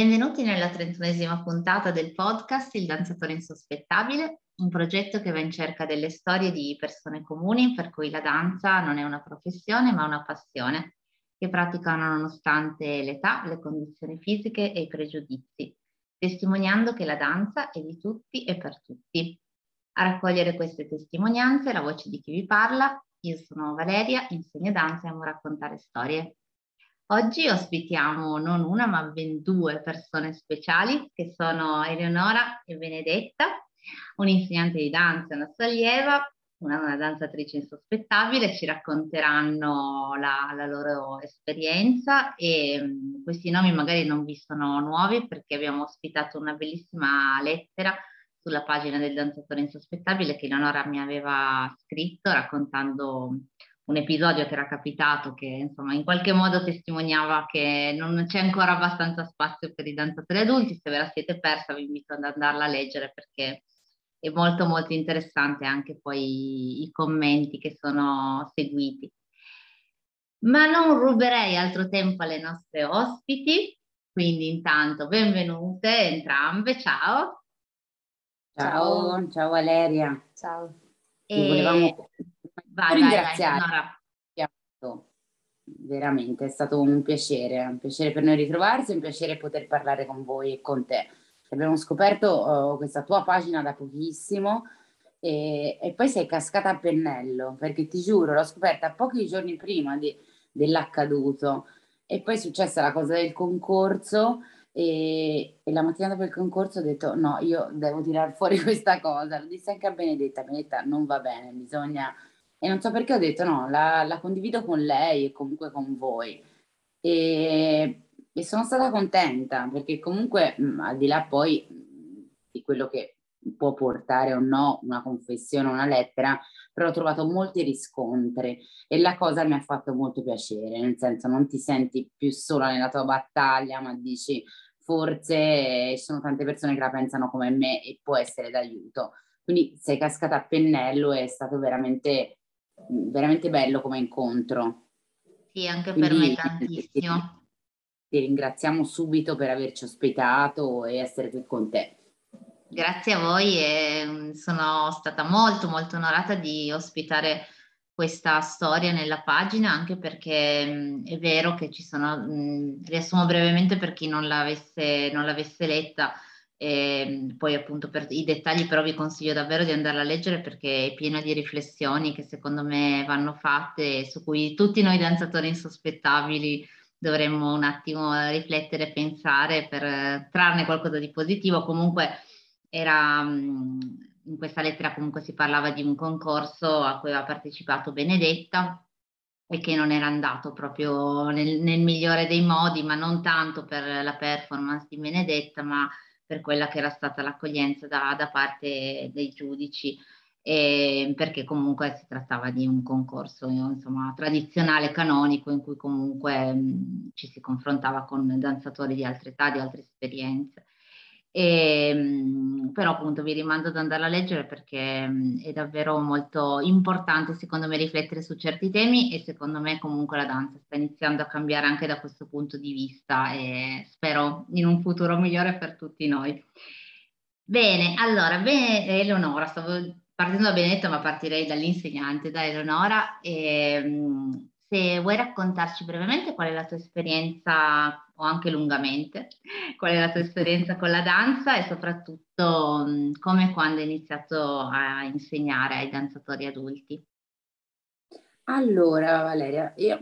Benvenuti nella trentunesima puntata del podcast Il danzatore insospettabile, un progetto che va in cerca delle storie di persone comuni per cui la danza non è una professione ma una passione, che praticano nonostante l'età, le condizioni fisiche e i pregiudizi, testimoniando che la danza è di tutti e per tutti. A raccogliere queste testimonianze la voce di chi vi parla, io sono Valeria, insegno danza e amo raccontare storie. Oggi ospitiamo non una ma ben due persone speciali che sono Eleonora e Benedetta, un'insegnante di danza e una sua allieva, una, una danzatrice insospettabile, ci racconteranno la, la loro esperienza e mh, questi nomi magari non vi sono nuovi perché abbiamo ospitato una bellissima lettera sulla pagina del danzatore insospettabile che Eleonora mi aveva scritto raccontando un episodio che era capitato che insomma in qualche modo testimoniava che non c'è ancora abbastanza spazio per i danzatori adulti, se ve la siete persa vi invito ad andarla a leggere perché è molto molto interessante anche poi i commenti che sono seguiti. Ma non ruberei altro tempo alle nostre ospiti, quindi intanto benvenute entrambe, ciao. Ciao, ciao Valeria. Ciao. E... volevamo vai, ringraziare. Vai, vai, Veramente è stato un piacere, un piacere per noi ritrovarsi, un piacere poter parlare con voi e con te. Abbiamo scoperto uh, questa tua pagina da pochissimo e, e, poi sei cascata a pennello, perché ti giuro, l'ho scoperta pochi giorni prima di, dell'accaduto e poi è successa la cosa del concorso e, e, la mattina dopo il concorso ho detto no, io devo tirare fuori questa cosa, lo disse anche a Benedetta, Benedetta non va bene, bisogna... E non so perché ho detto no, la, la condivido con lei e comunque con voi. E, e sono stata contenta perché comunque mh, al di là poi di quello che può portare o no una confessione una lettera, però ho trovato molti riscontri e la cosa mi ha fatto molto piacere, nel senso non ti senti più sola nella tua battaglia, ma dici forse ci sono tante persone che la pensano come me e può essere d'aiuto. Quindi sei cascata a pennello e è stato veramente, veramente bello come incontro. Sì, anche per Quindi, me tantissimo. Ti ringraziamo subito per averci ospitato e essere qui con te. Grazie a voi e mm, sono stata molto molto onorata di ospitare questa storia nella pagina anche perché mm, è vero che ci sono, mm, riassumo brevemente per chi non l'avesse, non l'avesse letta, e poi appunto per i dettagli però vi consiglio davvero di andarla a leggere perché è piena di riflessioni che secondo me vanno fatte e su cui tutti noi danzatori insospettabili dovremmo un attimo riflettere e pensare per trarne qualcosa di positivo. Comunque era in questa lettera comunque si parlava di un concorso a cui aveva partecipato Benedetta e che non era andato proprio nel, nel migliore dei modi, ma non tanto per la performance di Benedetta, ma per quella che era stata l'accoglienza da, da parte dei giudici eh, perché comunque si trattava di un concorso insomma, tradizionale, canonico, in cui comunque mh, ci si confrontava con danzatori di altre età, di altre esperienze. E, mh, però appunto vi rimando ad andare a leggere perché mh, è davvero molto importante secondo me riflettere su certi temi e secondo me comunque la danza sta iniziando a cambiare anche da questo punto di vista e spero in un futuro migliore per tutti noi. Bene, allora, bene, Eleonora, stavo partendo da Benedetta, ma partirei dall'insegnante, da Eleonora. E, ehm, se vuoi raccontarci brevemente qual è la tua esperienza, o anche lungamente, qual è la tua esperienza con la danza e soprattutto come e quando hai iniziato a insegnare ai danzatori adulti. Allora, Valeria, io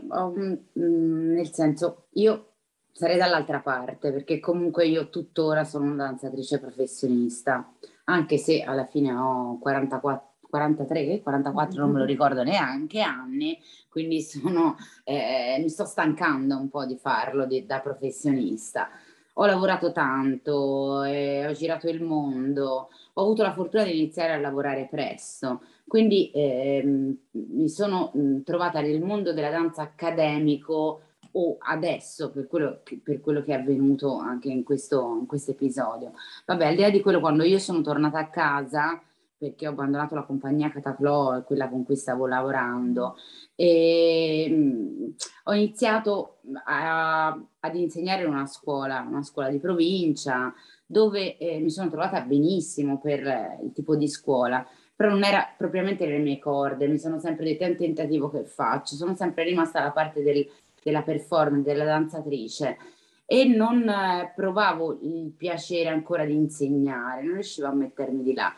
nel senso, io sarei dall'altra parte perché comunque io tuttora sono una danzatrice professionista anche se alla fine ho 44 43, 44, non me lo ricordo neanche, anni, quindi sono, eh, mi sto stancando un po' di farlo di, da professionista. Ho lavorato tanto, eh, ho girato il mondo, ho avuto la fortuna di iniziare a lavorare presto, quindi eh, mi sono mh, trovata nel mondo della danza accademico o adesso per quello, che, per quello che è avvenuto anche in questo in episodio. Vabbè, al di là di quello, quando io sono tornata a casa, perché ho abbandonato la compagnia Cataflow, quella con cui stavo lavorando, e mh, ho iniziato a, ad insegnare in una scuola, una scuola di provincia, dove eh, mi sono trovata benissimo per eh, il tipo di scuola, però non era propriamente nelle mie corde, mi sono sempre detto è un tentativo che faccio, sono sempre rimasta alla parte del, della performance, della danzatrice e non eh, provavo il piacere ancora di insegnare, non riuscivo a mettermi di là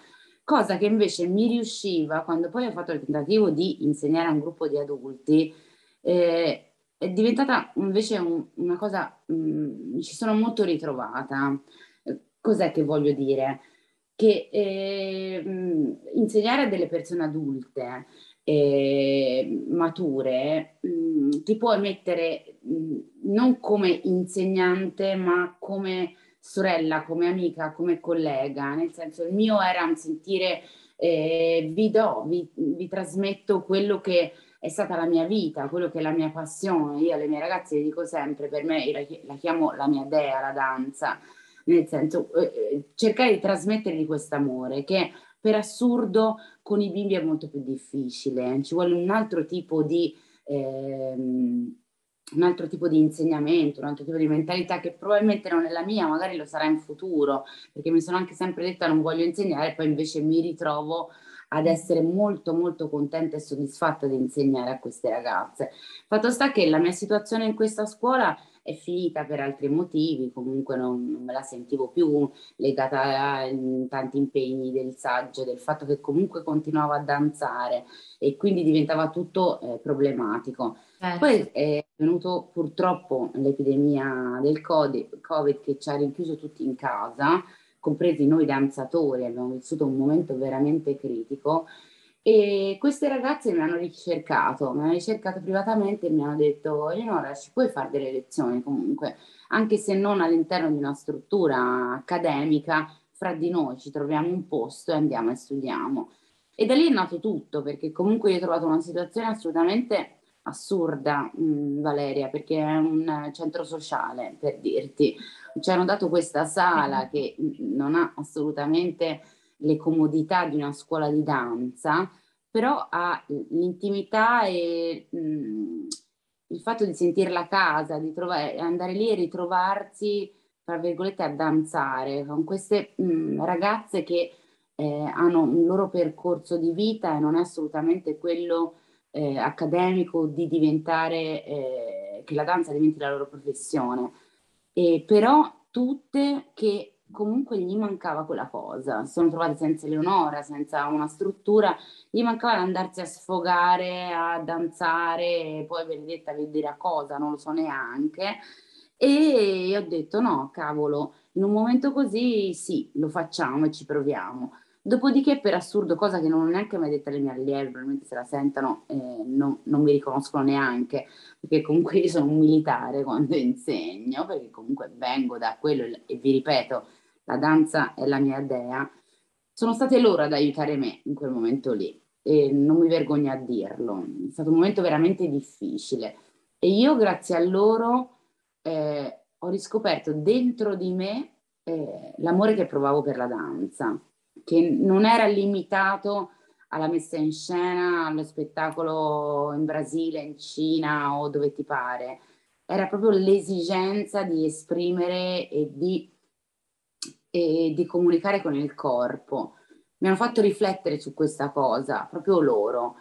cosa che invece mi riusciva quando poi ho fatto il tentativo di insegnare a un gruppo di adulti, eh, è diventata invece un, una cosa, mh, mm, ci sono molto ritrovata. Cos'è che voglio dire? Che eh, mh, insegnare a delle persone adulte, eh, mature, mh, mm, ti può mettere mm, non come insegnante, ma come sorella, come amica, come collega, nel senso il mio era un sentire, eh, vi do, vi, vi, trasmetto quello che è stata la mia vita, quello che è la mia passione. Io alle mie ragazze le dico sempre, per me la, chiamo la mia dea, la danza, nel senso eh, eh cercare di trasmettergli questo amore che per assurdo con i bimbi è molto più difficile, ci vuole un altro tipo di... Eh, un altro tipo di insegnamento, un altro tipo di mentalità che probabilmente non è la mia, magari lo sarà in futuro, perché mi sono anche sempre detta non voglio insegnare, poi invece mi ritrovo ad essere molto molto contenta e soddisfatta di insegnare a queste ragazze. Fatto sta che la mia situazione in questa scuola è finita per altri motivi, comunque non, non me la sentivo più legata a tanti impegni del saggio, del fatto che comunque continuavo a danzare e quindi diventava tutto eh, problematico. Certo. Poi è venuto purtroppo l'epidemia del Covid che ci ha rinchiuso tutti in casa, compresi noi danzatori, abbiamo vissuto un momento veramente critico e queste ragazze mi hanno ricercato, mi hanno ricercato privatamente e mi hanno detto Eleonora ci puoi fare delle lezioni comunque, anche se non all'interno di una struttura accademica, fra di noi ci troviamo un posto e andiamo e studiamo. E da lì è nato tutto, perché comunque io ho trovato una situazione assolutamente assurda, mh, Valeria, perché è un centro sociale, per dirti. Ci hanno dato questa sala che non ha assolutamente le comodità di una scuola di danza, però ha l'intimità e mh, mm, il fatto di sentirla a casa, di trovare, andare lì e ritrovarsi, tra virgolette, a danzare con queste mh, mm, ragazze che eh, hanno un loro percorso di vita e non è assolutamente quello eh, accademico di diventare, eh, che la danza diventi la loro professione. E però tutte che comunque gli mancava quella cosa, si sono trovate senza Leonora, senza una struttura, gli mancava andarsi a sfogare, a danzare, poi Benedetta vi dirà cosa, non lo so neanche. E ho detto no, cavolo, in un momento così sì, lo facciamo e ci proviamo. Dopodiché, per assurdo, cosa che non ho neanche mai detto alle mie allieve, probabilmente se la sentono eh, non, non, mi riconoscono neanche, perché comunque io sono un militare quando insegno, perché comunque vengo da quello e vi ripeto, la danza è la mia dea. Sono state loro ad aiutare me in quel momento lì e non mi vergogno a dirlo. È stato un momento veramente difficile e io, grazie a loro, eh, ho riscoperto dentro di me eh, l'amore che provavo per la danza che non era limitato alla messa in scena, allo spettacolo in Brasile, in Cina o dove ti pare. Era proprio l'esigenza di esprimere e di, e di comunicare con il corpo. Mi hanno fatto riflettere su questa cosa, proprio loro,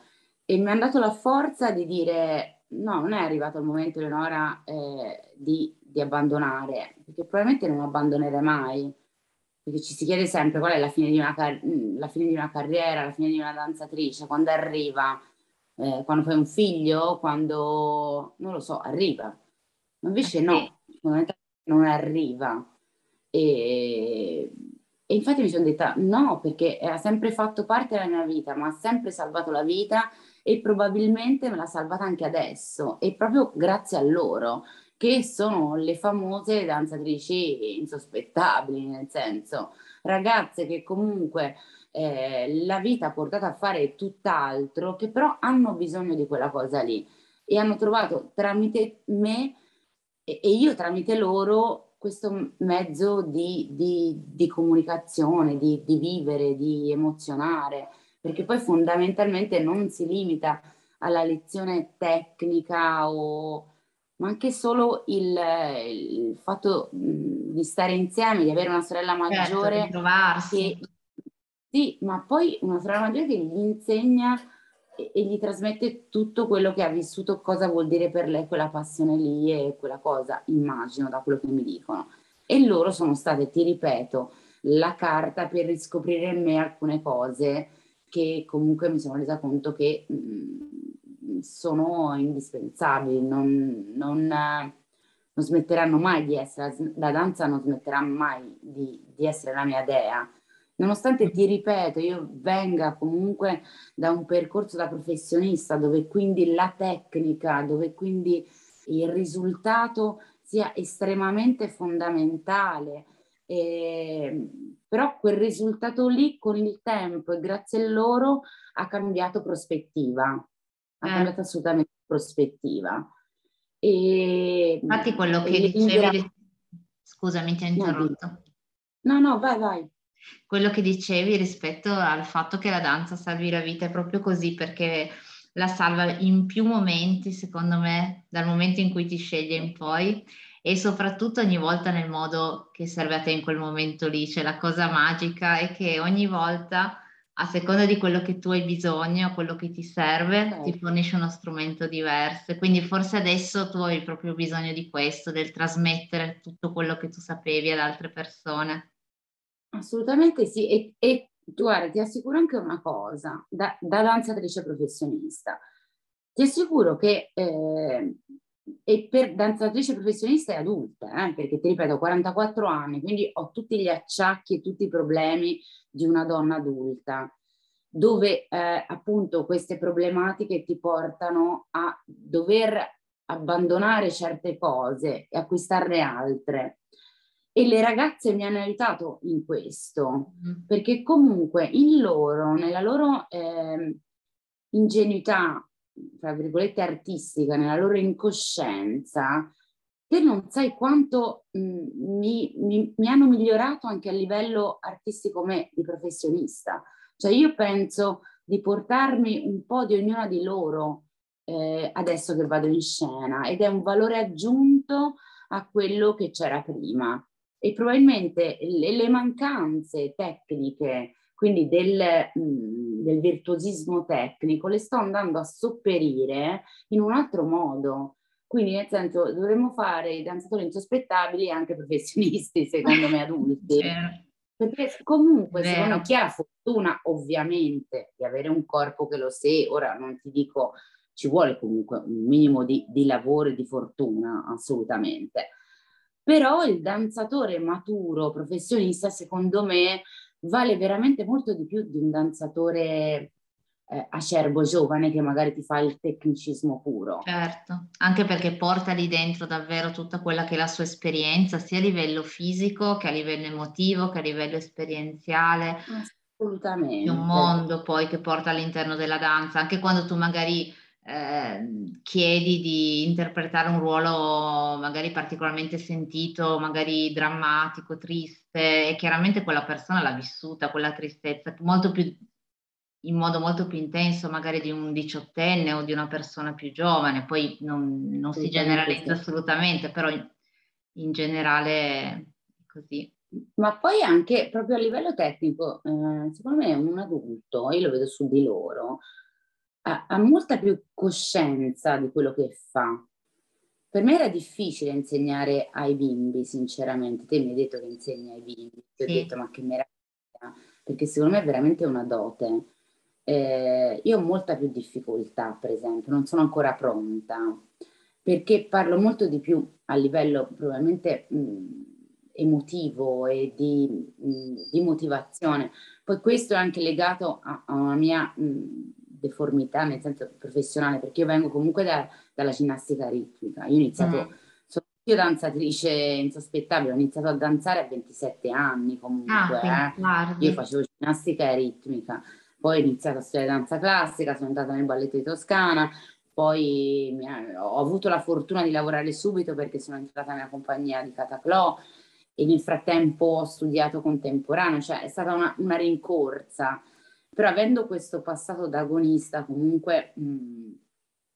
e mi hanno dato la forza di dire no, non è arrivato il momento, Eleonora, eh, di, di abbandonare, perché probabilmente non abbandonerei mai perché ci si chiede sempre qual è la fine di una, car- la fine di una carriera, la fine di una danzatrice, quando arriva, eh, quando fai un figlio, quando, non lo so, arriva. Invece no, non arriva. E, e infatti mi sono detta no, perché ha sempre fatto parte della mia vita, ma ha sempre salvato la vita e probabilmente me l'ha salvata anche adesso. E proprio grazie a loro che sono le famose danzatrici insospettabili, nel senso ragazze che comunque eh, la vita ha portato a fare tutt'altro, che però hanno bisogno di quella cosa lì e hanno trovato tramite me e, e io tramite loro questo mezzo di, di, di comunicazione, di, di vivere, di emozionare, perché poi fondamentalmente non si limita alla lezione tecnica o ma anche solo il, il fatto di stare insieme, di avere una sorella certo, maggiore. Certo. Che, sì, ma poi una sorella maggiore che gli insegna e, e, gli trasmette tutto quello che ha vissuto, cosa vuol dire per lei quella passione lì e quella cosa, immagino da quello che mi dicono. E loro sono state, ti ripeto, la carta per riscoprire in me alcune cose che comunque mi sono resa conto che mh, mm, sono indispensabili, non, non, non, smetteranno mai di essere, la danza non smetterà mai di, di essere la mia dea. Nonostante ti ripeto, io venga comunque da un percorso da professionista dove quindi la tecnica, dove quindi il risultato sia estremamente fondamentale, eh, però quel risultato lì con il tempo e grazie a loro ha cambiato prospettiva, ha eh. cambiato assolutamente prospettiva. E, Infatti quello che dicevi, gra- scusami ti ho interrotto. No, no, vai, vai. Quello che dicevi rispetto al fatto che la danza salvi la vita è proprio così perché la salva in più momenti, secondo me, dal momento in cui ti sceglie in poi e soprattutto ogni volta nel modo che serve a te in quel momento lì. Cioè la cosa magica è che ogni volta, a seconda di quello che tu hai bisogno, quello che ti serve, okay. ti fornisce uno strumento diverso. Quindi forse adesso tu hai proprio bisogno di questo, del trasmettere tutto quello che tu sapevi ad altre persone. Assolutamente sì, e, e guarda, ti assicuro anche una cosa, da, da danzatrice professionista, ti assicuro che eh, e per danzatrice professionista e adulta, eh, perché ti ripeto, ho 44 anni, quindi ho tutti gli acciacchi e tutti i problemi di una donna adulta, dove eh, appunto queste problematiche ti portano a dover abbandonare certe cose e acquistarne altre. E le ragazze mi hanno aiutato in questo, mm. perché comunque in loro, nella loro eh, ingenuità, tra virgolette, artistica, nella loro incoscienza, te non sai quanto mh, mm, mi, mi, mi, hanno migliorato anche a livello artistico me, di professionista. Cioè io penso di portarmi un po' di ognuna di loro eh, adesso che vado in scena ed è un valore aggiunto a quello che c'era prima. E probabilmente le, le mancanze tecniche quindi del, mh, del virtuosismo tecnico, le sto andando a sopperire in un altro modo. Quindi nel senso dovremmo fare i danzatori insospettabili anche professionisti, secondo me adulti. Perché comunque, Vero. secondo chi ha la fortuna, ovviamente, di avere un corpo che lo sé, ora non ti dico, ci vuole comunque un minimo di, di lavoro e di fortuna, assolutamente. Però il danzatore maturo, professionista, secondo me, vale veramente molto di più di un danzatore eh, acerbo giovane che magari ti fa il tecnicismo puro. Certo, anche perché porta lì dentro davvero tutta quella che è la sua esperienza, sia a livello fisico che a livello emotivo, che a livello esperienziale. Assolutamente. È un mondo poi che porta all'interno della danza, anche quando tu magari eh, chiedi di interpretare un ruolo magari particolarmente sentito, magari drammatico, triste, e chiaramente quella persona l'ha vissuta, quella tristezza, molto più, in modo molto più intenso magari di un diciottenne o di una persona più giovane, poi non, non si generalizza assolutamente, però in, in generale è così. Ma poi anche proprio a livello tecnico, eh, secondo me un adulto, io lo vedo su di loro, ha, ha molta più coscienza di quello che fa. Per me era difficile insegnare ai bimbi, sinceramente. Te mi hai detto che insegni ai bimbi, ti ho sì. detto ma che meraviglia, perché secondo me è veramente una dote. Eh, io ho molta più difficoltà, per esempio, non sono ancora pronta, perché parlo molto di più a livello probabilmente mh, emotivo e di, mh, di, motivazione. Poi questo è anche legato a, a una mia mh, deformità nel senso professionale, perché io vengo comunque da, dalla ginnastica ritmica. Io ho iniziato, mm. sono io danzatrice insospettabile, ho iniziato a danzare a 27 anni comunque. Ah, eh. Io facevo ginnastica ritmica, poi ho iniziato a studiare danza classica, sono andata nel balletto di Toscana, poi ho avuto la fortuna di lavorare subito perché sono entrata nella compagnia di Cataclò e nel frattempo ho studiato contemporaneo, cioè è stata una, una rincorsa però avendo questo passato da agonista comunque mh,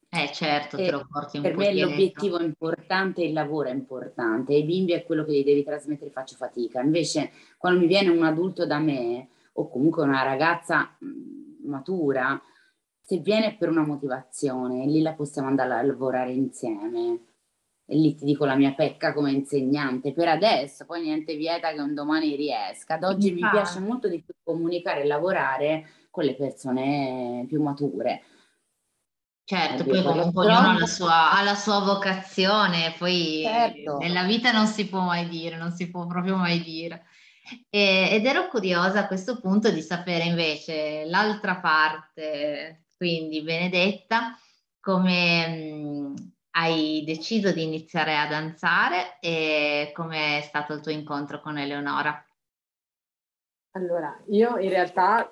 Eh certo, te lo porti un per po' me l'obiettivo è importante, il lavoro è importante, i bimbi è quello che gli devi trasmettere, faccio fatica. Invece quando mi viene un adulto da me o comunque una ragazza matura, se viene per una motivazione, lì la possiamo andare a lavorare insieme. E lì ti dico la mia pecca come insegnante. Per adesso, poi niente vieta che un domani riesca. Ad oggi mi piace molto di più comunicare e lavorare con le persone più mature. Certo, poi comunque ognuno ha la, sua, ha la sua vocazione, poi certo. nella vita non si può mai dire, non si può proprio mai dire. E, ed ero curiosa a questo punto di sapere invece l'altra parte, quindi Benedetta, come mh, hai deciso di iniziare a danzare e come è stato il tuo incontro con Eleonora? Allora, io in realtà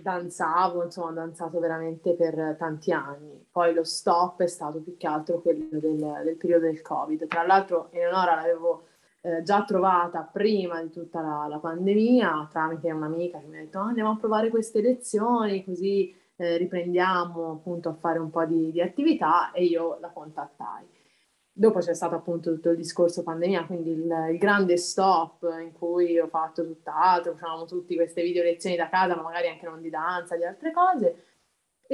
danzavo, insomma, ho danzato veramente per tanti anni. Poi lo stop è stato più che altro quello del, del periodo del Covid. Tra l'altro, Eleonora l'avevo eh, già trovata prima di tutta la, la, pandemia tramite un'amica che mi ha detto oh, andiamo a provare queste lezioni così eh, riprendiamo appunto a fare un po' di, di, attività e io la contattai. Dopo c'è stato appunto tutto il discorso pandemia, quindi il, il grande stop in cui ho fatto tutt'altro, facevamo tutte queste video lezioni da casa, ma magari anche non di danza, di altre cose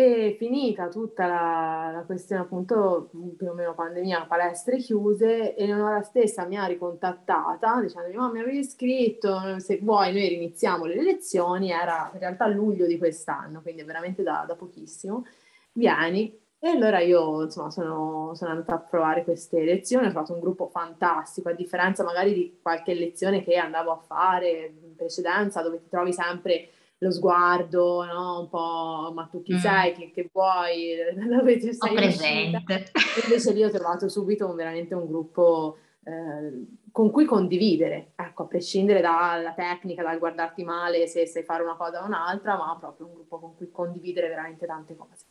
e finita tutta la, la, questione appunto più o meno pandemia, palestre chiuse, Eleonora stessa mi ha ricontattata dicendomi ma mi avevi scritto, se vuoi noi riniziamo le lezioni, era in realtà luglio di quest'anno, quindi veramente da, da pochissimo, vieni. E allora io insomma sono, sono, andata a provare queste lezioni, ho trovato un gruppo fantastico, a differenza magari di qualche lezione che andavo a fare in precedenza, dove ti trovi sempre lo sguardo, no? un po' ma tu chi mm. sei, che, che vuoi, dove ti sei presente. Invece lì ho trovato subito un, veramente un gruppo eh, con cui condividere, ecco, a prescindere dalla tecnica, dal guardarti male se sai fare una cosa o un'altra, ma proprio un gruppo con cui condividere veramente tante cose.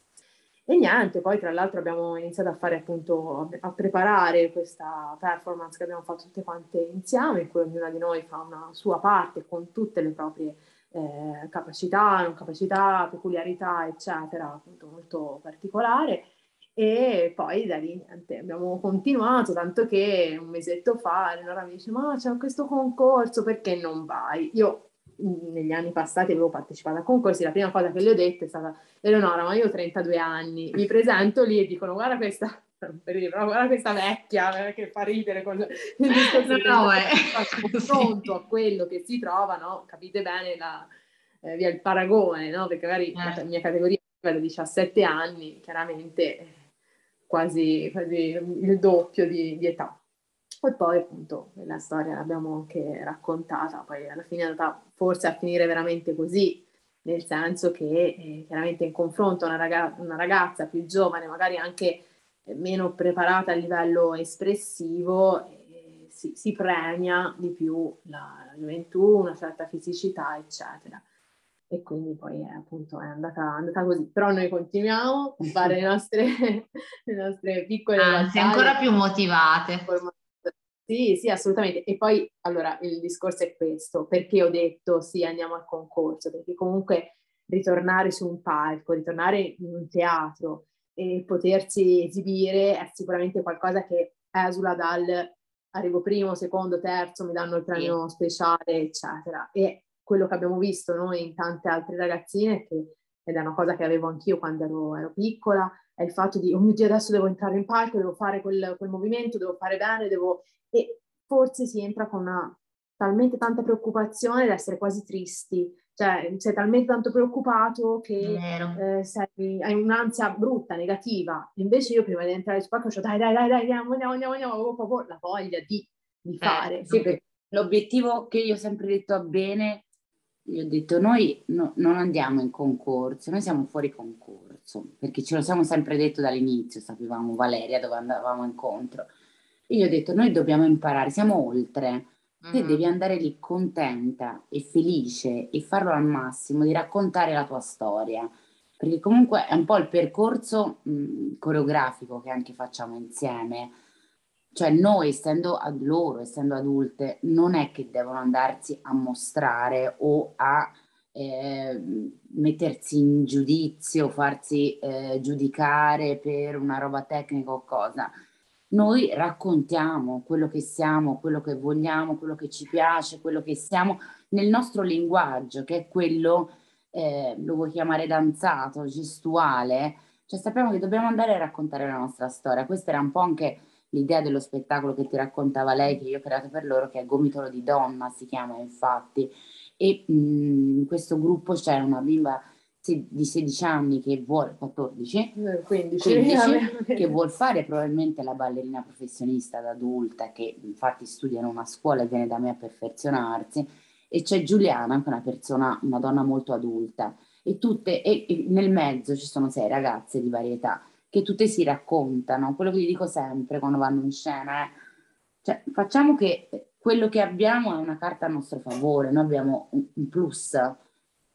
E niente, poi tra l'altro abbiamo iniziato a fare appunto, a preparare questa performance che abbiamo fatto tutte quante insieme, in cui ognuna di noi fa una sua parte con tutte le proprie eh, capacità, non capacità, peculiarità, eccetera, appunto molto particolare. E poi da lì niente, abbiamo continuato, tanto che un mesetto fa Eleonora mi dice ma c'è questo concorso, perché non vai? Io negli anni passati avevo partecipato a concorsi, la prima cosa che le ho detto è stata Eleonora, ma io ho 32 anni, mi presento lì e dicono guarda questa per dire, però guarda questa vecchia eh, che fa ridere con il discorso no, no, è... confronto a quello che si trova, no? Capite bene la, eh, via il paragone, no? Perché magari eh. la mia categoria è da 17 anni, chiaramente quasi, quasi il doppio di, di età. E poi appunto la storia l'abbiamo anche raccontata, poi alla fine è andata forse a finire veramente così, nel senso che eh, chiaramente in confronto a una, raga- una ragazza più giovane, magari anche meno preparata a livello espressivo, eh, si, si, premia di più la, la, gioventù, una certa fisicità, eccetera. E quindi poi è, appunto è andata, andata così. Però noi continuiamo a fare le nostre, le nostre piccole Anzi, ancora più motivate. Sì, sì, assolutamente. E poi, allora, il discorso è questo. Perché ho detto sì, andiamo al concorso? Perché comunque ritornare su un palco, ritornare in un teatro, e potersi esibire è sicuramente qualcosa che esula dal arrivo primo, secondo, terzo, mi danno il premio sì. speciale, eccetera. E quello che abbiamo visto noi in tante altre ragazzine, che, ed è una cosa che avevo anch'io quando ero, ero, piccola, è il fatto di, oh mio Dio, adesso devo entrare in palco, devo fare quel, quel movimento, devo fare bene, devo... E forse si entra con una talmente tanta preoccupazione da essere quasi tristi cioè sei talmente tanto preoccupato che eh, sei, hai un'ansia brutta, negativa. Invece io prima di entrare su palco ho dai, dai, dai, dai, andiamo, andiamo, andiamo, andiamo, avevo proprio la voglia di, di eh, fare. Sì, l'obiettivo che io ho sempre detto a bene, io ho detto noi no, non andiamo in concorso, noi siamo fuori concorso, perché ce lo siamo sempre detto dall'inizio, sapevamo Valeria dove andavamo incontro. Io ho detto noi dobbiamo imparare, siamo oltre Te devi andare lì contenta e felice e farlo al massimo, di raccontare la tua storia, perché comunque è un po' il percorso mh, coreografico che anche facciamo insieme. Cioè noi, essendo ad loro, essendo adulte, non è che devono andarsi a mostrare o a eh, mettersi in giudizio, farsi eh, giudicare per una roba tecnica o cosa. Noi raccontiamo quello che siamo, quello che vogliamo, quello che ci piace, quello che siamo nel nostro linguaggio, che è quello, eh, lo vuoi chiamare danzato, gestuale, cioè sappiamo che dobbiamo andare a raccontare la nostra storia. Questa era un po' anche l'idea dello spettacolo che ti raccontava lei, che io ho creato per loro, che è Gomitolo di donna, si chiama infatti. E mh, in questo gruppo c'è una bimba di 16 anni che vuole, 14, 15, 15 che vuole fare probabilmente la ballerina professionista da adulta, che infatti studia in una scuola e viene da me a perfezionarsi, e c'è Giuliana, che è una persona, una donna molto adulta, e tutte, e, e nel mezzo ci sono sei ragazze di varietà che tutte si raccontano. Quello che gli dico sempre quando vanno in scena è, cioè, facciamo che quello che abbiamo è una carta a nostro favore, noi abbiamo un, un plus.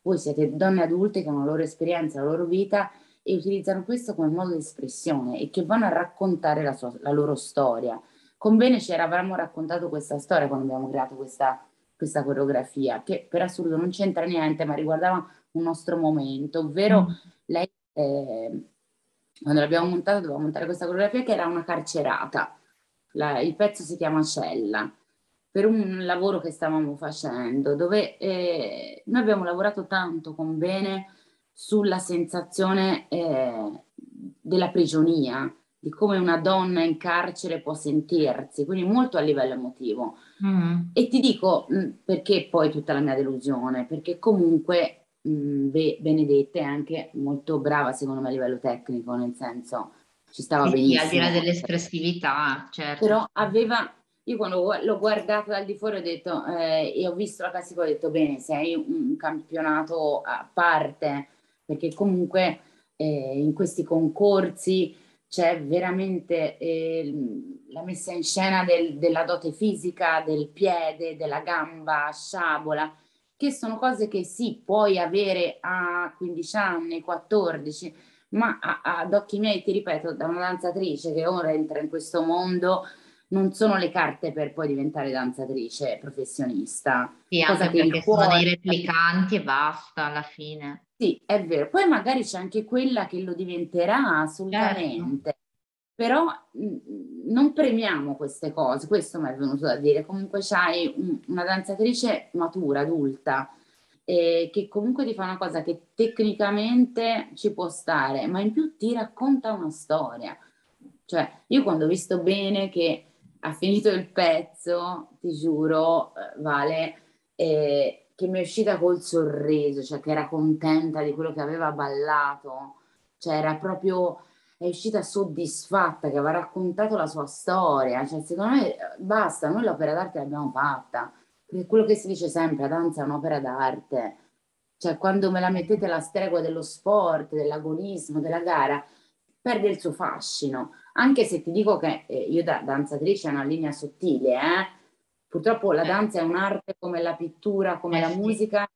Voi siete donne adulte che hanno la loro esperienza, la loro vita e utilizzano questo come modo di espressione e che vanno a raccontare la, sua, la loro storia. Con Bene ci eravamo raccontato questa storia quando abbiamo creato questa, questa coreografia, che per assurdo non c'entra niente, ma riguardava un nostro momento, ovvero mm. lei eh, quando l'abbiamo montata dovevamo montare questa coreografia che era una carcerata. La, il pezzo si chiama Cella, per un lavoro che stavamo facendo, dove eh, noi abbiamo lavorato tanto con Bene sulla sensazione eh, della prigionia, di come una donna in carcere può sentirsi, quindi molto a livello emotivo. Mm. E ti dico mm, perché poi tutta la mia delusione, perché comunque mh, Benedetta è anche molto brava secondo me a livello tecnico, nel senso ci stava sì, benissimo. Al di là dell'espressività, certo. Però aveva, io quando l'ho guardato dal di fuori ho detto, eh, e ho visto la classifica ho detto bene, sei un campionato a parte, perché comunque eh, in questi concorsi c'è veramente eh, la messa in scena del, della dote fisica, del piede, della gamba, sciabola, che sono cose che sì, puoi avere a 15 anni, 14, ma a, ad occhi miei, ti ripeto, da una danzatrice che ora entra in questo mondo, non sono le carte per poi diventare danzatrice professionista. Sì, anche perché sono dei replicanti e basta alla fine. Sì, è vero. Poi magari c'è anche quella che lo diventerà assolutamente. Certo. Però mh, non premiamo queste cose, questo mi è venuto da dire. Comunque c'hai un, una danzatrice matura, adulta, eh, che comunque ti fa una cosa che tecnicamente ci può stare, ma in più ti racconta una storia. Cioè, io quando ho visto bene che ha finito il pezzo, ti giuro, eh, Vale, eh, che mi è uscita col sorriso, cioè che era contenta di quello che aveva ballato, cioè era proprio è uscita soddisfatta, che aveva raccontato la sua storia. Cioè, secondo me basta, noi l'opera d'arte l'abbiamo fatta. Perché quello che si dice sempre, la danza è un'opera d'arte. Cioè, quando me la mettete alla stregua dello sport, dell'agonismo, della gara, perde il suo fascino. Anche se ti dico che eh, io da danzatrice è una linea sottile, eh? Purtroppo la eh. danza è un'arte come la pittura, come la musica,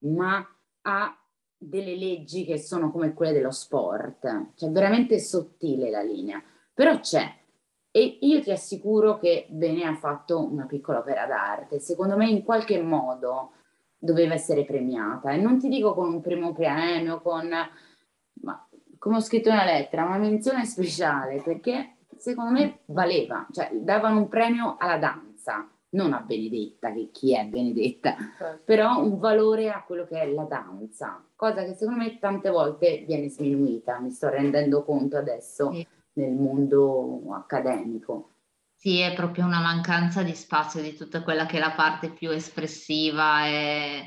ma ha delle leggi che sono come quelle dello sport, cioè veramente sottile la linea, però c'è. E io ti assicuro che Bene ha fatto una piccola opera d'arte, secondo me in qualche modo doveva essere premiata e non ti dico con un primo premio, con, come ho scritto nella lettera, una menzione speciale perché secondo me valeva, cioè davano un premio alla danza, non a Benedetta, che chi è Benedetta, certo. però un valore a quello che è la danza, cosa che secondo me tante volte viene sminuita, mi sto rendendo conto adesso sì. nel mondo accademico. Sì, è proprio una mancanza di spazio di tutta quella che è la parte più espressiva, e...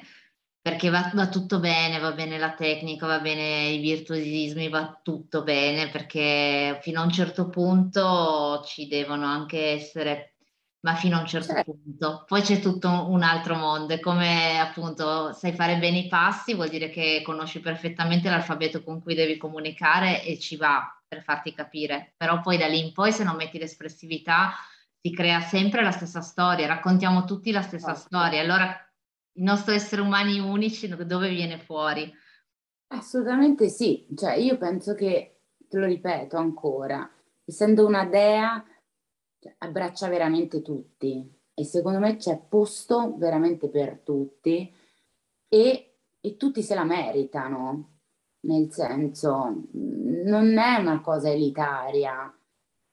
perché va, va tutto bene, va bene la tecnica, va bene i virtuosismi, va tutto bene, perché fino a un certo punto ci devono anche essere ma fino a un certo certo. punto. Poi c'è tutto un altro mondo, è come appunto sai fare bene i passi, vuol dire che conosci perfettamente l'alfabeto con cui devi comunicare e ci va per farti capire, però poi da lì in poi se non metti l'espressività si crea sempre la stessa storia, raccontiamo tutti la stessa oh, storia, allora il nostro essere umani unici dove viene fuori? Assolutamente sì, cioè io penso che, te lo ripeto ancora, essendo una dea cioè, abbraccia veramente tutti e secondo me c'è posto veramente per tutti e e tutti se la meritano, nel senso non è una cosa elitaria.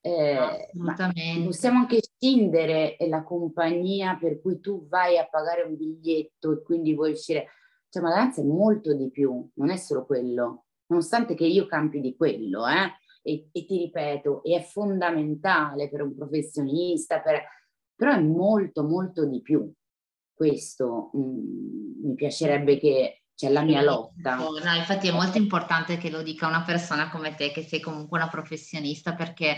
Eh, Assolutamente. Possiamo anche scindere la compagnia per cui tu vai a pagare un biglietto e quindi vuoi uscire. Cioè, ma danza è molto di più, non è solo quello, nonostante che io campi di quello, eh? e, e, ti ripeto, è fondamentale per un professionista, per, però è molto, molto di più. Questo mh, mm, mi piacerebbe che c'è la mia lotta. No, infatti è molto importante che lo dica una persona come te, che sei comunque una professionista, perché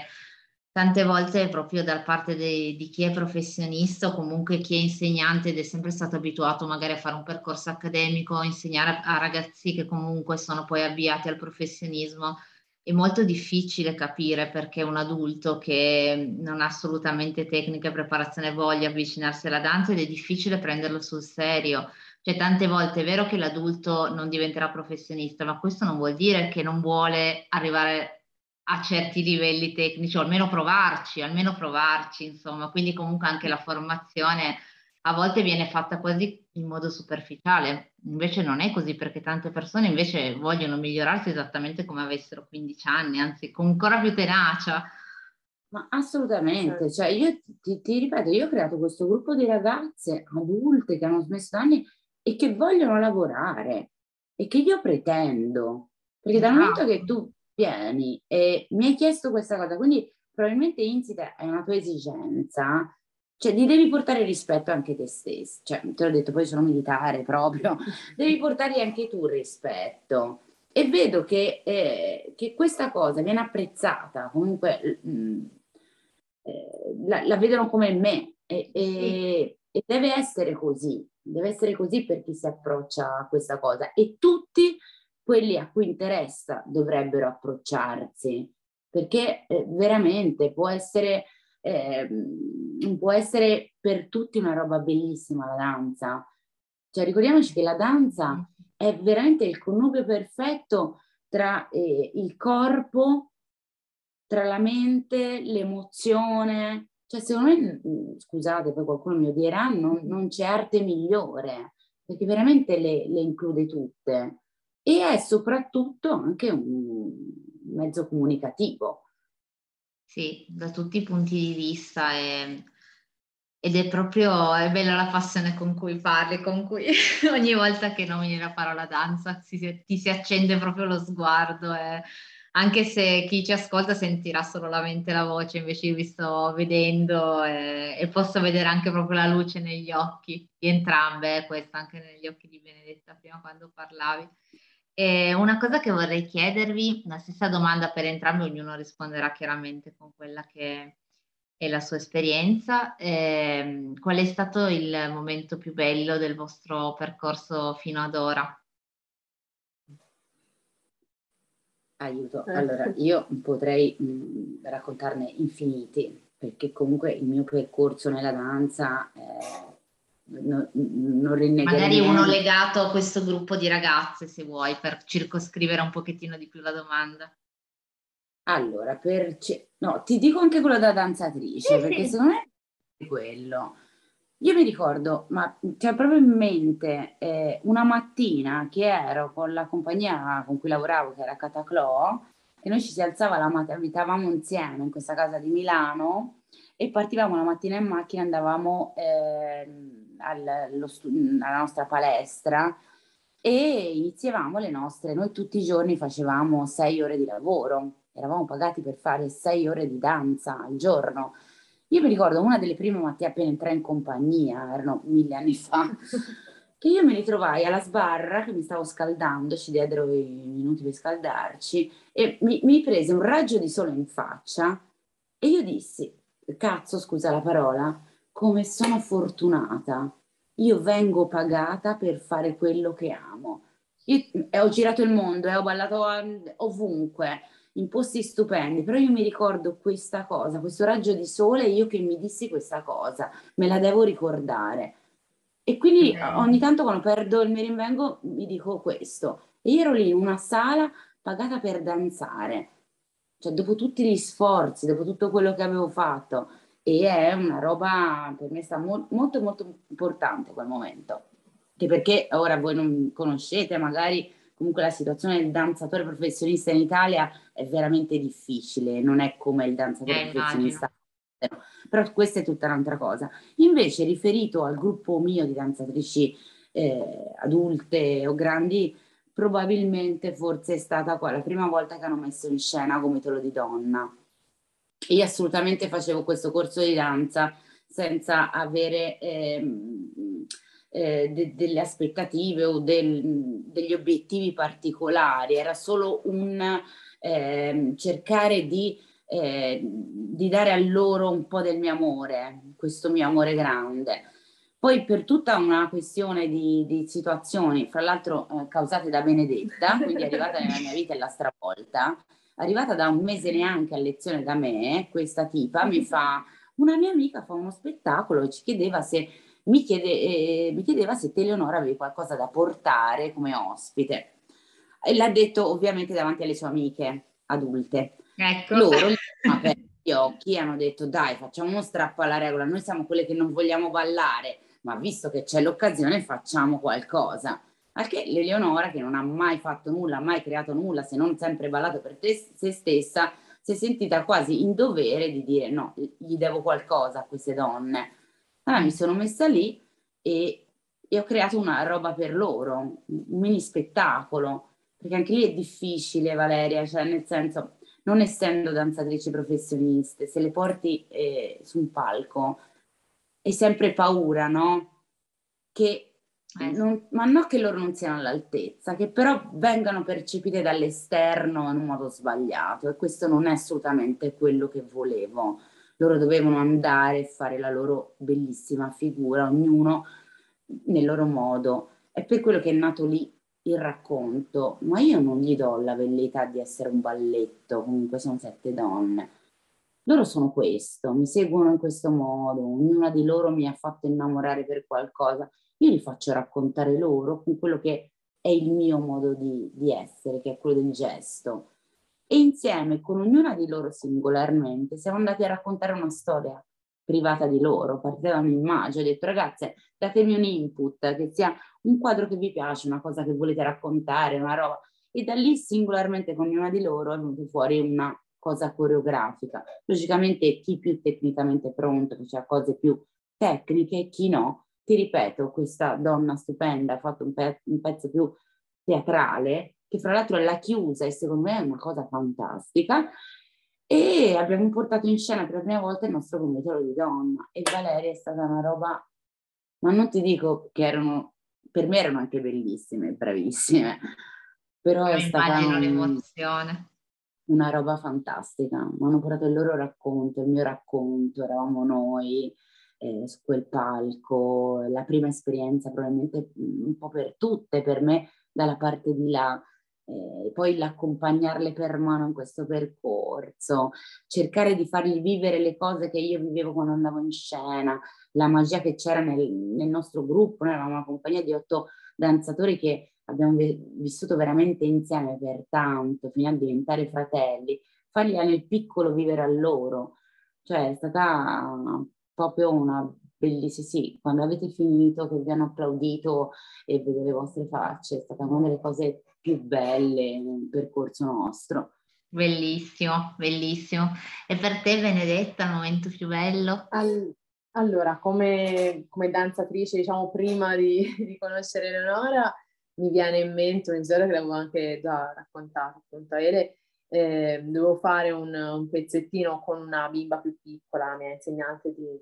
tante volte proprio da parte de, di chi è professionista o comunque chi è insegnante ed è sempre stato abituato magari a fare un percorso accademico, insegnare a, a ragazzi che comunque sono poi avviati al professionismo, è molto difficile capire perché un adulto che non ha assolutamente tecnica e preparazione voglia avvicinarsi alla danza ed è difficile prenderlo sul serio. Cioè, tante volte è vero che l'adulto non diventerà professionista, ma questo non vuol dire che non vuole arrivare a certi livelli tecnici, o almeno provarci, almeno provarci, insomma. Quindi comunque anche la formazione a volte viene fatta quasi in modo superficiale, invece non è così perché tante persone invece vogliono migliorarsi esattamente come avessero 15 anni, anzi con ancora più tenacia. Ma assolutamente, cioè io ti, ti, ripeto, io ho creato questo gruppo di ragazze adulte che hanno smesso anni e che vogliono lavorare e che io pretendo, perché dal momento che tu vieni e mi hai chiesto questa cosa, quindi probabilmente insita è una tua esigenza, cioè ti devi portare rispetto anche te stesso, cioè te l'ho detto, poi sono militare proprio, devi portare anche tu rispetto. E vedo che, eh, che questa cosa viene apprezzata, comunque mh, mm, eh, la, la, vedono come me. E, e, e deve essere così, deve essere così per chi si approccia a questa cosa. E tutti quelli a cui interessa dovrebbero approcciarsi perché eh, veramente può essere eh, può essere per tutti una roba bellissima la danza. Cioè ricordiamoci che la danza è veramente il connubio perfetto tra eh, il corpo, tra la mente, l'emozione. Cioè secondo me, mm, scusate, poi qualcuno mi odierà, non, non c'è arte migliore, perché veramente le, le include tutte. E è soprattutto anche un mezzo comunicativo sì, da tutti i punti di vista e, ed è proprio, è bella la passione con cui parli, con cui ogni volta che nomini la parola danza si, ti si accende proprio lo sguardo e anche se chi ci ascolta sentirà solamente la voce, invece io vi sto vedendo e, e posso vedere anche proprio la luce negli occhi di entrambe, eh, questa anche negli occhi di Benedetta prima quando parlavi. E una cosa che vorrei chiedervi, la stessa domanda per entrambi, ognuno risponderà chiaramente con quella che è la sua esperienza. Eh, qual è stato il momento più bello del vostro percorso fino ad ora? Aiuto. Eh. Allora, io potrei mh, mm, raccontarne infiniti, perché comunque il mio percorso nella danza eh, no, non rinnegare. Magari uno legato a questo gruppo di ragazze, se vuoi, per circoscrivere un pochettino di più la domanda. Allora, per... no, ti dico anche quello da danzatrice, sì, perché sì. secondo me è quello. Io mi ricordo, ma c'è proprio in mente eh, una mattina che ero con la compagnia con cui lavoravo, che era Cataclò, e noi ci si alzava la mattina, abitavamo insieme in questa casa di Milano e partivamo la mattina in macchina, andavamo eh, al, stu- alla nostra palestra e iniziavamo le nostre, noi tutti i giorni facevamo sei ore di lavoro, eravamo pagati per fare sei ore di danza al giorno. Io mi ricordo una delle prime mattine appena entrai in compagnia, erano mille anni fa, che io mi ritrovai alla sbarra che mi stavo scaldando, ci diedero i minuti per scaldarci e mi, mi prese un raggio di sole in faccia e io dissi, cazzo scusa la parola, come sono fortunata. Io vengo pagata per fare quello che amo. Io eh, ho girato il mondo e eh, ho ballato ovunque, in posti stupendi, però io mi ricordo questa cosa, questo raggio di sole, io che mi dissi questa cosa, me la devo ricordare. E quindi okay. ogni tanto quando perdo il mi rinvengo mi dico questo. E io ero lì in una sala pagata per danzare, cioè dopo tutti gli sforzi, dopo tutto quello che avevo fatto, e è una roba per me sta mo- molto molto importante quel momento. che perché ora voi non conoscete magari comunque la situazione del danzatore professionista in Italia è veramente difficile, non è come il danzatore eh, professionista. Immagino. Però questa è tutta un'altra cosa. Invece, riferito al gruppo mio di danzatrici eh, adulte o grandi, probabilmente forse è stata la prima volta che hanno messo in scena Gomitolo di donna. Io assolutamente facevo questo corso di danza senza avere ehm, eh, de- delle aspettative o del, degli obiettivi particolari, era solo un eh, cercare di, eh, di, dare a loro un po' del mio amore, questo mio amore grande. Poi per tutta una questione di, di situazioni, fra l'altro eh, causate da Benedetta, quindi è arrivata nella mia vita e la stravolta, arrivata da un mese neanche a lezione da me, questa tipa mi fa una mia amica fa uno spettacolo e ci chiedeva se mi, chiede, eh, mi chiedeva se te Eleonora avevi qualcosa da portare come ospite. E l'ha detto ovviamente davanti alle sue amiche adulte. Ecco. Loro gli hanno aperto gli occhi e hanno detto dai facciamo uno strappo alla regola, noi siamo quelle che non vogliamo ballare, ma visto che c'è l'occasione facciamo qualcosa. Al che l'Eleonora, che non ha mai fatto nulla, mai creato nulla, se non sempre ballato per te, se stessa, si è sentita quasi in dovere di dire no, gli devo qualcosa a queste donne. Allora mi sono messa lì e, e ho creato una roba per loro, un mini spettacolo, perché anche lì è difficile Valeria, cioè nel senso, non essendo danzatrici professioniste, se le porti eh, su un palco è sempre paura, no? Che eh. Non, ma non che loro non siano all'altezza, che però vengano percepite dall'esterno in un modo sbagliato e questo non è assolutamente quello che volevo. Loro dovevano andare e fare la loro bellissima figura, ognuno nel loro modo. È per quello che è nato lì il racconto, ma io non gli do la velleità di essere un balletto, comunque sono sette donne. Loro sono questo, mi seguono in questo modo, ognuna di loro mi ha fatto innamorare per qualcosa io li faccio raccontare loro con quello che è il mio modo di, di essere, che è quello del gesto. E insieme con ognuna di loro singolarmente siamo andati a raccontare una storia privata di loro, partevamo in maggio, ho detto ragazze datemi un input, che sia un quadro che vi piace, una cosa che volete raccontare, una roba. E da lì singolarmente con ognuna di loro è venuta fuori una cosa coreografica. Logicamente chi più tecnicamente pronto, che ha cose più tecniche, chi no, ti ripeto, questa donna stupenda ha fatto un, pe- un pezzo più teatrale, che fra l'altro è la chiusa e secondo me è una cosa fantastica. E abbiamo portato in scena per la prima volta il nostro comitato di donna e Valeria è stata una roba, ma non ti dico che erano, per me erano anche bellissime, bravissime, però Io è stata un, una roba fantastica. Mi hanno portato il loro racconto, il mio racconto, eravamo noi, eh, su quel palco, la prima esperienza probabilmente mm, un po' per tutte, per me dalla parte di là, eh, poi l'accompagnarle per mano in questo percorso, cercare di fargli vivere le cose che io vivevo quando andavo in scena, la magia che c'era nel, nel nostro gruppo, noi eravamo una compagnia di otto danzatori che abbiamo vissuto veramente insieme per tanto, fino a diventare fratelli, fargli nel piccolo vivere a loro, cioè è stata proprio una bellissima, sì, quando avete finito, che vi hanno applaudito e vedere le vostre facce, è stata una delle cose più belle nel percorso nostro. Bellissimo, bellissimo. E per te Benedetta, il momento più bello? All- allora, come, come, danzatrice, diciamo, prima di, di conoscere Eleonora, mi viene in mente un episodio che l'avevo anche già raccontato appunto. Ele, eh, dovevo fare un, un, pezzettino con una bimba più piccola, la mia insegnante di,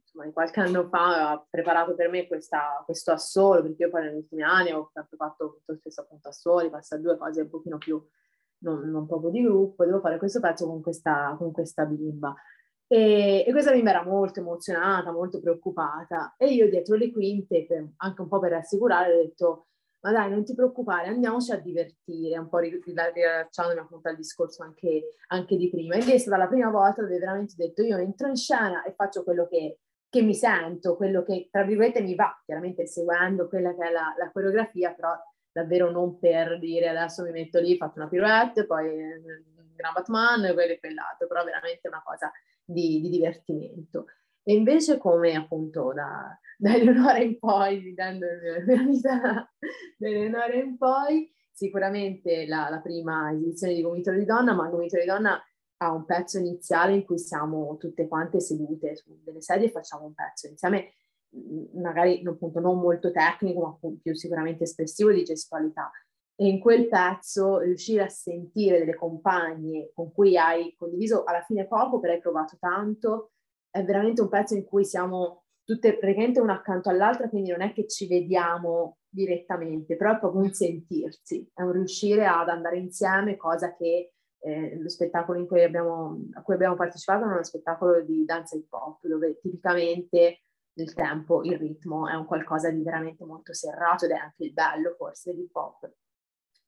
insomma, qualche anno fa ha preparato per me questa, questo assolo, perché io poi negli ultimi anni ho fatto tutto spesso appunto assoli, passa due cose un pochino più, non, non proprio di gruppo, devo fare questo pezzo con questa, con questa bimba. E, e, questa bimba era molto emozionata, molto preoccupata. E io dietro le quinte, per, anche un po' per rassicurare, ho detto ma dai, non ti preoccupare, andiamoci a divertire, un po' rilasciandomi appunto al discorso anche, anche di prima. Ed è stata la prima volta dove veramente ho detto io entro in scena e faccio quello che, che mi sento, quello che tra virgolette mi va, chiaramente seguendo quella che è la, la coreografia, però davvero non per dire adesso mi metto lì, faccio una pirouette, poi Gran Batman, quello e quell'altro, però veramente una cosa di, di divertimento. E invece come appunto da, da Eleonora in poi, vivendo la vita da Eleonora in poi, sicuramente la, la prima esibizione di Gomitolo di Donna, ma Gomitolo di Donna ha un pezzo iniziale in cui siamo tutte quante sedute su delle sedie e facciamo un pezzo insieme, magari appunto non molto tecnico, ma più sicuramente espressivo di gestualità. E in quel pezzo riuscire a sentire delle compagne con cui hai condiviso alla fine poco, però hai provato tanto, è veramente un pezzo in cui siamo tutte praticamente una accanto all'altra, quindi non è che ci vediamo direttamente, però è proprio un sentirsi, è un riuscire ad andare insieme, cosa che eh, lo spettacolo cui abbiamo, a cui abbiamo partecipato è uno spettacolo di danza hip hop, dove tipicamente il tempo, il ritmo è un qualcosa di veramente molto serrato ed è anche il bello forse dell'hip hop.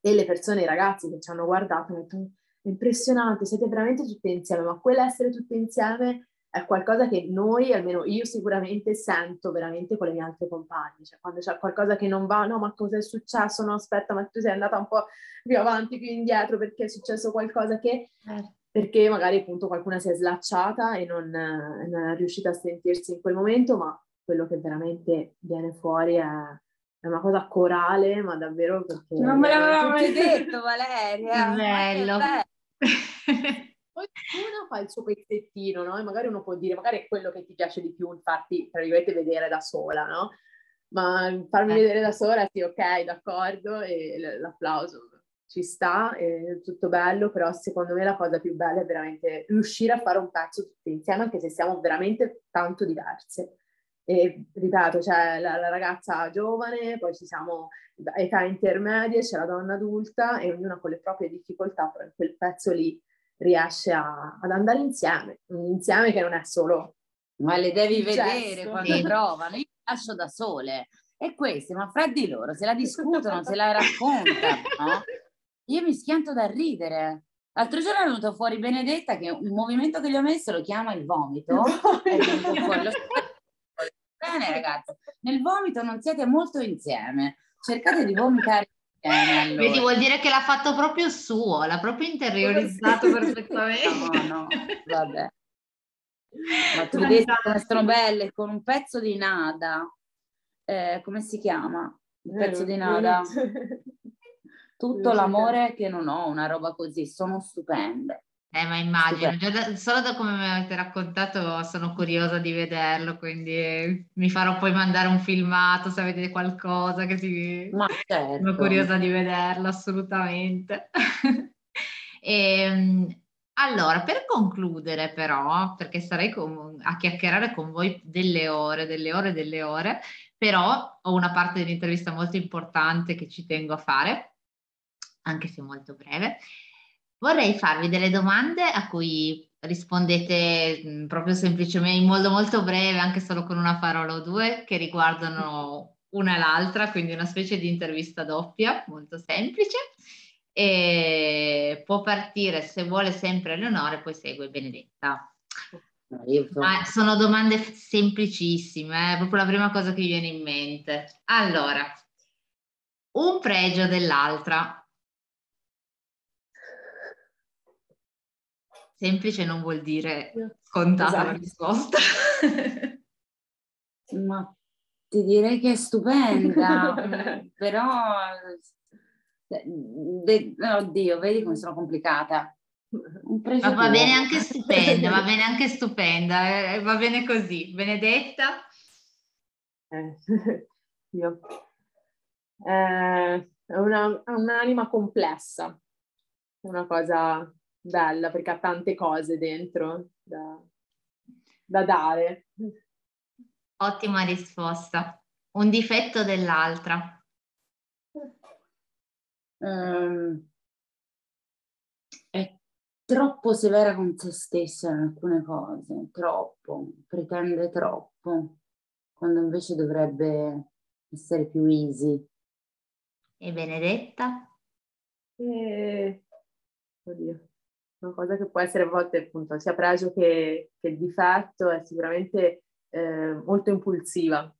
E le persone, i ragazzi che ci hanno guardato hanno detto è impressionante, siete veramente tutte insieme, ma quell'essere tutte insieme è qualcosa che noi, almeno io sicuramente sento veramente con le mie altre compagne, cioè quando c'è qualcosa che non va, no ma cosa è successo, no aspetta ma tu sei andata un po' più avanti, più indietro perché è successo qualcosa che, certo. perché magari appunto qualcuna si è slacciata e non, non, è riuscita a sentirsi in quel momento, ma quello che veramente viene fuori è, è una cosa corale, ma davvero perché... Non me l'aveva mai detto Valeria! Bello! Ognuno fa il suo pezzettino, no? E magari uno può dire, magari è quello che ti piace di più, infatti, tra virgolette, vedere da sola, no? Ma farmi eh. vedere da sola, sì, ok, d'accordo, e l'applauso ci sta, è tutto bello, però secondo me la cosa più bella è veramente riuscire a fare un pezzo tutti insieme, anche se siamo veramente tanto diverse. E ripeto, c'è la, la ragazza giovane, poi ci siamo età intermedie, c'è la donna adulta e ognuna con le proprie difficoltà, però in quel pezzo lì riesce a, ad andare insieme, un insieme che non è solo... Ma le devi vedere quando provano, io lascio da sole. E queste, ma fra di loro se la discutono, se la raccontano, io mi schianto da ridere. L'altro giorno è venuto fuori Benedetta che un movimento che gli ho messo lo chiama il vomito. Bene ragazzi, nel vomito non siete molto insieme, cercate di vomitare eh, Vedi, vuol dire che l'ha fatto proprio suo, l'ha proprio interiorizzato perfettamente. No, no, vabbè. Ma tu vedi come sono belle, con un pezzo di nada. Eh, come si chiama? Il pezzo di nada. Tutto l'amore che non ho, una roba così, sono stupende. Eh, ma immagino, da, solo da come mi avete raccontato sono curiosa di vederlo, quindi mi farò poi mandare un filmato se avete qualcosa che si... Ma certo. Sono curiosa di vederlo, assolutamente. e, ehm, allora, per concludere però, perché sarei con, a chiacchierare con voi delle ore, delle ore, delle ore, però ho una parte dell'intervista molto importante che ci tengo a fare, anche se molto breve. Vorrei farvi delle domande a cui rispondete mh, proprio semplicemente in modo molto breve, anche solo con una parola o due, che riguardano una e l'altra, quindi una specie di intervista doppia, molto semplice. E può partire, se vuole, sempre Eleonore, poi segue Benedetta. Ma sono domande semplicissime, è proprio la prima cosa che mi viene in mente. Allora, un pregio dell'altra. Semplice non vuol dire scontata esatto. la risposta. Ma ti direi che è stupenda, però de, oddio, vedi come sono complicata. Ma va bene anche stupenda, va bene anche stupenda, eh, va bene così. Benedetta? Eh, io. Eh, è una, un'anima complessa, una cosa bella perché ha tante cose dentro da, da dare. Ottima risposta. Un difetto dell'altra. Um, è troppo severa con se stessa in alcune cose, troppo, pretende troppo, quando invece dovrebbe essere più easy. E Benedetta? Eh, oddio una cosa che può essere a volte appunto sia pregio che, che difetto è sicuramente eh, molto impulsiva.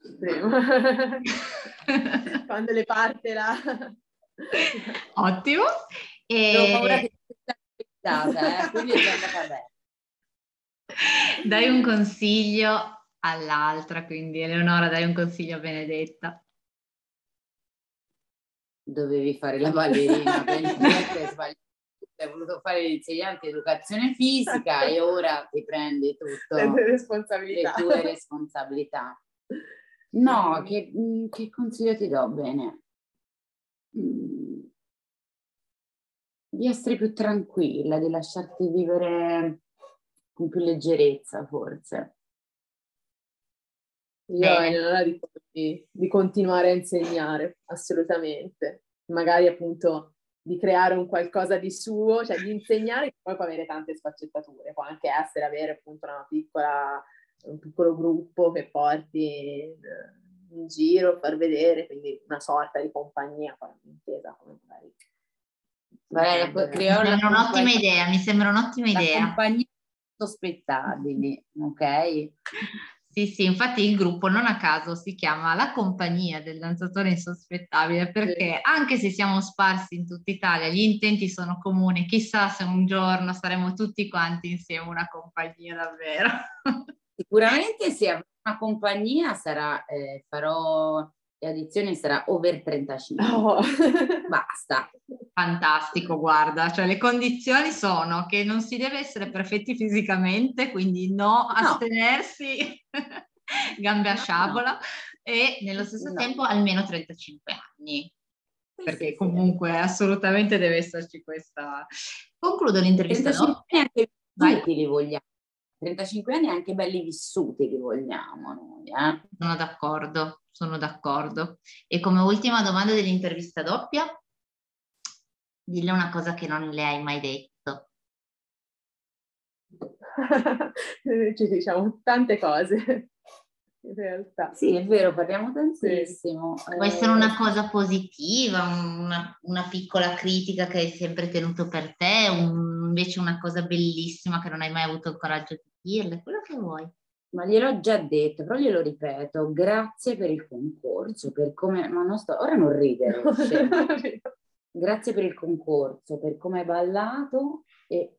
Quando le parte la... Ottimo. E... Ho paura che sia eh, quindi è già andata bene. dai un consiglio all'altra, quindi Eleonora dai un consiglio a Benedetta. Dovevi fare la ballerina, hai voluto fare l'insegnante di educazione fisica e ora ti prendi tutto le tue responsabilità. Le tue responsabilità. No, che, mm, che consiglio ti do? Bene. Mm. Di essere più tranquilla, di lasciarti vivere con più leggerezza, forse. Io ho in di, di continuare a insegnare, assolutamente. Magari appunto di creare un qualcosa di suo, cioè di insegnare che poi può avere tante sfaccettature, può anche essere avere appunto una piccola, un piccolo gruppo che porti in giro, far vedere, quindi una sorta di compagnia, intesa come magari. Beh, mi sembra un'ottima idea, mi sembra un'ottima idea. Compagnia sospettabili, ok? Sì, sì, infatti il gruppo non a caso si chiama La compagnia del danzatore insospettabile perché anche se siamo sparsi in tutta Italia, gli intenti sono comuni, chissà se un giorno saremo tutti quanti insieme una compagnia davvero. Sicuramente se avrò una compagnia sarà, eh, farò le sarà over 35. Oh. Basta. Fantastico, guarda, cioè le condizioni sono che non si deve essere perfetti fisicamente, quindi no, astenersi, gambe a sciabola no. e nello stesso no. tempo almeno 35 anni. Perché comunque assolutamente deve esserci questa. Concludo l'intervista. 35 anni anche li vogliamo. 35 anni anche belli vissuti li vogliamo noi. Eh? Sono d'accordo, sono d'accordo. E come ultima domanda dell'intervista doppia, dille una cosa che non le hai mai detto. Ci diciamo tante cose. In realtà. Sì, è vero, parliamo tantissimo. Sì. Può essere una cosa positiva, una, una, piccola critica che hai sempre tenuto per te, un, invece una cosa bellissima che non hai mai avuto il coraggio di dirle, quello che vuoi. Ma gliel'ho già detto, però glielo ripeto, grazie per il concorso, per come... Ma non sto... Ora non ridere. grazie per il concorso, per come hai ballato e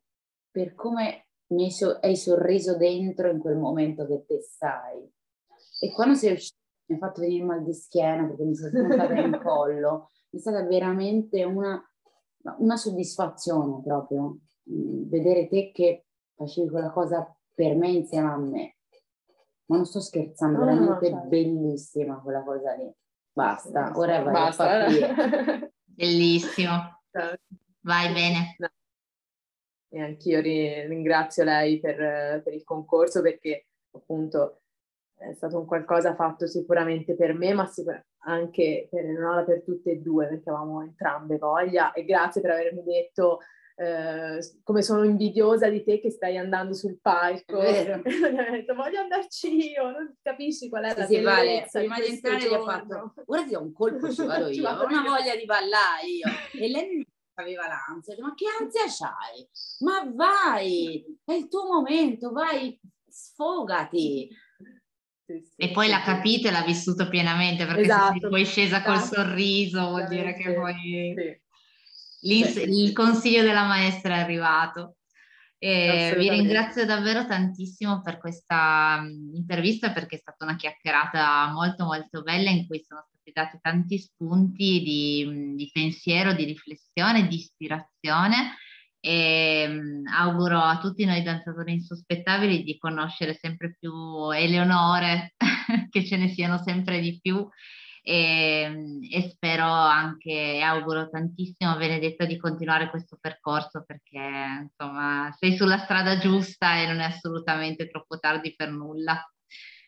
per come mi hai, so- hai sorriso dentro in quel momento che te stai. E quando sei uscita mi ha fatto venire mal di schiena perché mi sono smontata in collo. È stata veramente una, una soddisfazione proprio mm, vedere te che facevi quella cosa per me insieme a me. Ma non sto scherzando, no, veramente no, certo. bellissima quella cosa lì. Basta, ora vai Basta. a Bellissimo. Vai bene. No. E anch'io ringrazio lei per, per il concorso perché appunto è stato un qualcosa fatto sicuramente per me, ma anche per Eleonora, per tutte e due, perché avevamo entrambe voglia. E grazie per avermi detto eh, come sono invidiosa di te che stai andando sul palco. ho detto, voglio andarci io, non capisci qual è sì, la sì, vale. Prima di entrare gli ho fatto, ora ti do un colpo, ci vado io, ho una voglia di ballare io. E lei aveva l'ansia, ma che ansia c'hai? Ma vai, è il tuo momento, vai, sfogati. Sì, sì, e poi sì, l'ha capito e l'ha vissuto pienamente perché esatto, se poi scesa esatto. col sorriso vuol dire che poi il consiglio della maestra è arrivato. E vi ringrazio davvero tantissimo per questa intervista perché è stata una chiacchierata molto molto bella in cui sono stati dati tanti spunti di, di pensiero, di riflessione, di ispirazione. E auguro a tutti noi danzatori insospettabili di conoscere sempre più Eleonore, che ce ne siano sempre di più e, e spero anche, auguro tantissimo a Benedetta di continuare questo percorso perché insomma sei sulla strada giusta e non è assolutamente troppo tardi per nulla.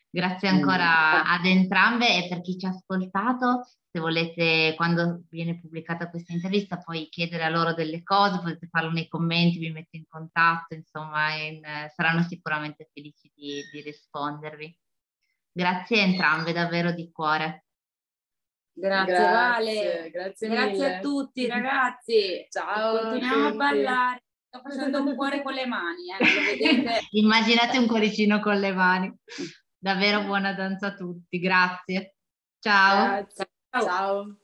Grazie mm. ancora ad entrambe e per chi ci ha ascoltato, se volete, quando viene pubblicata questa intervista, poi chiedere a loro delle cose, potete farlo nei commenti, vi metto in contatto, insomma, in, eh, saranno sicuramente felici di, di rispondervi. Grazie a entrambe, davvero di cuore. Grazie, grazie Vale. Grazie, grazie a tutti ragazzi. Ciao. Continuiamo a, ballare. Sto facendo un cuore con le mani, eh, Immaginate un cuoricino con le mani. Davvero buona danza a tutti. Grazie. Ciao. Grazie. Ciao. Ciao.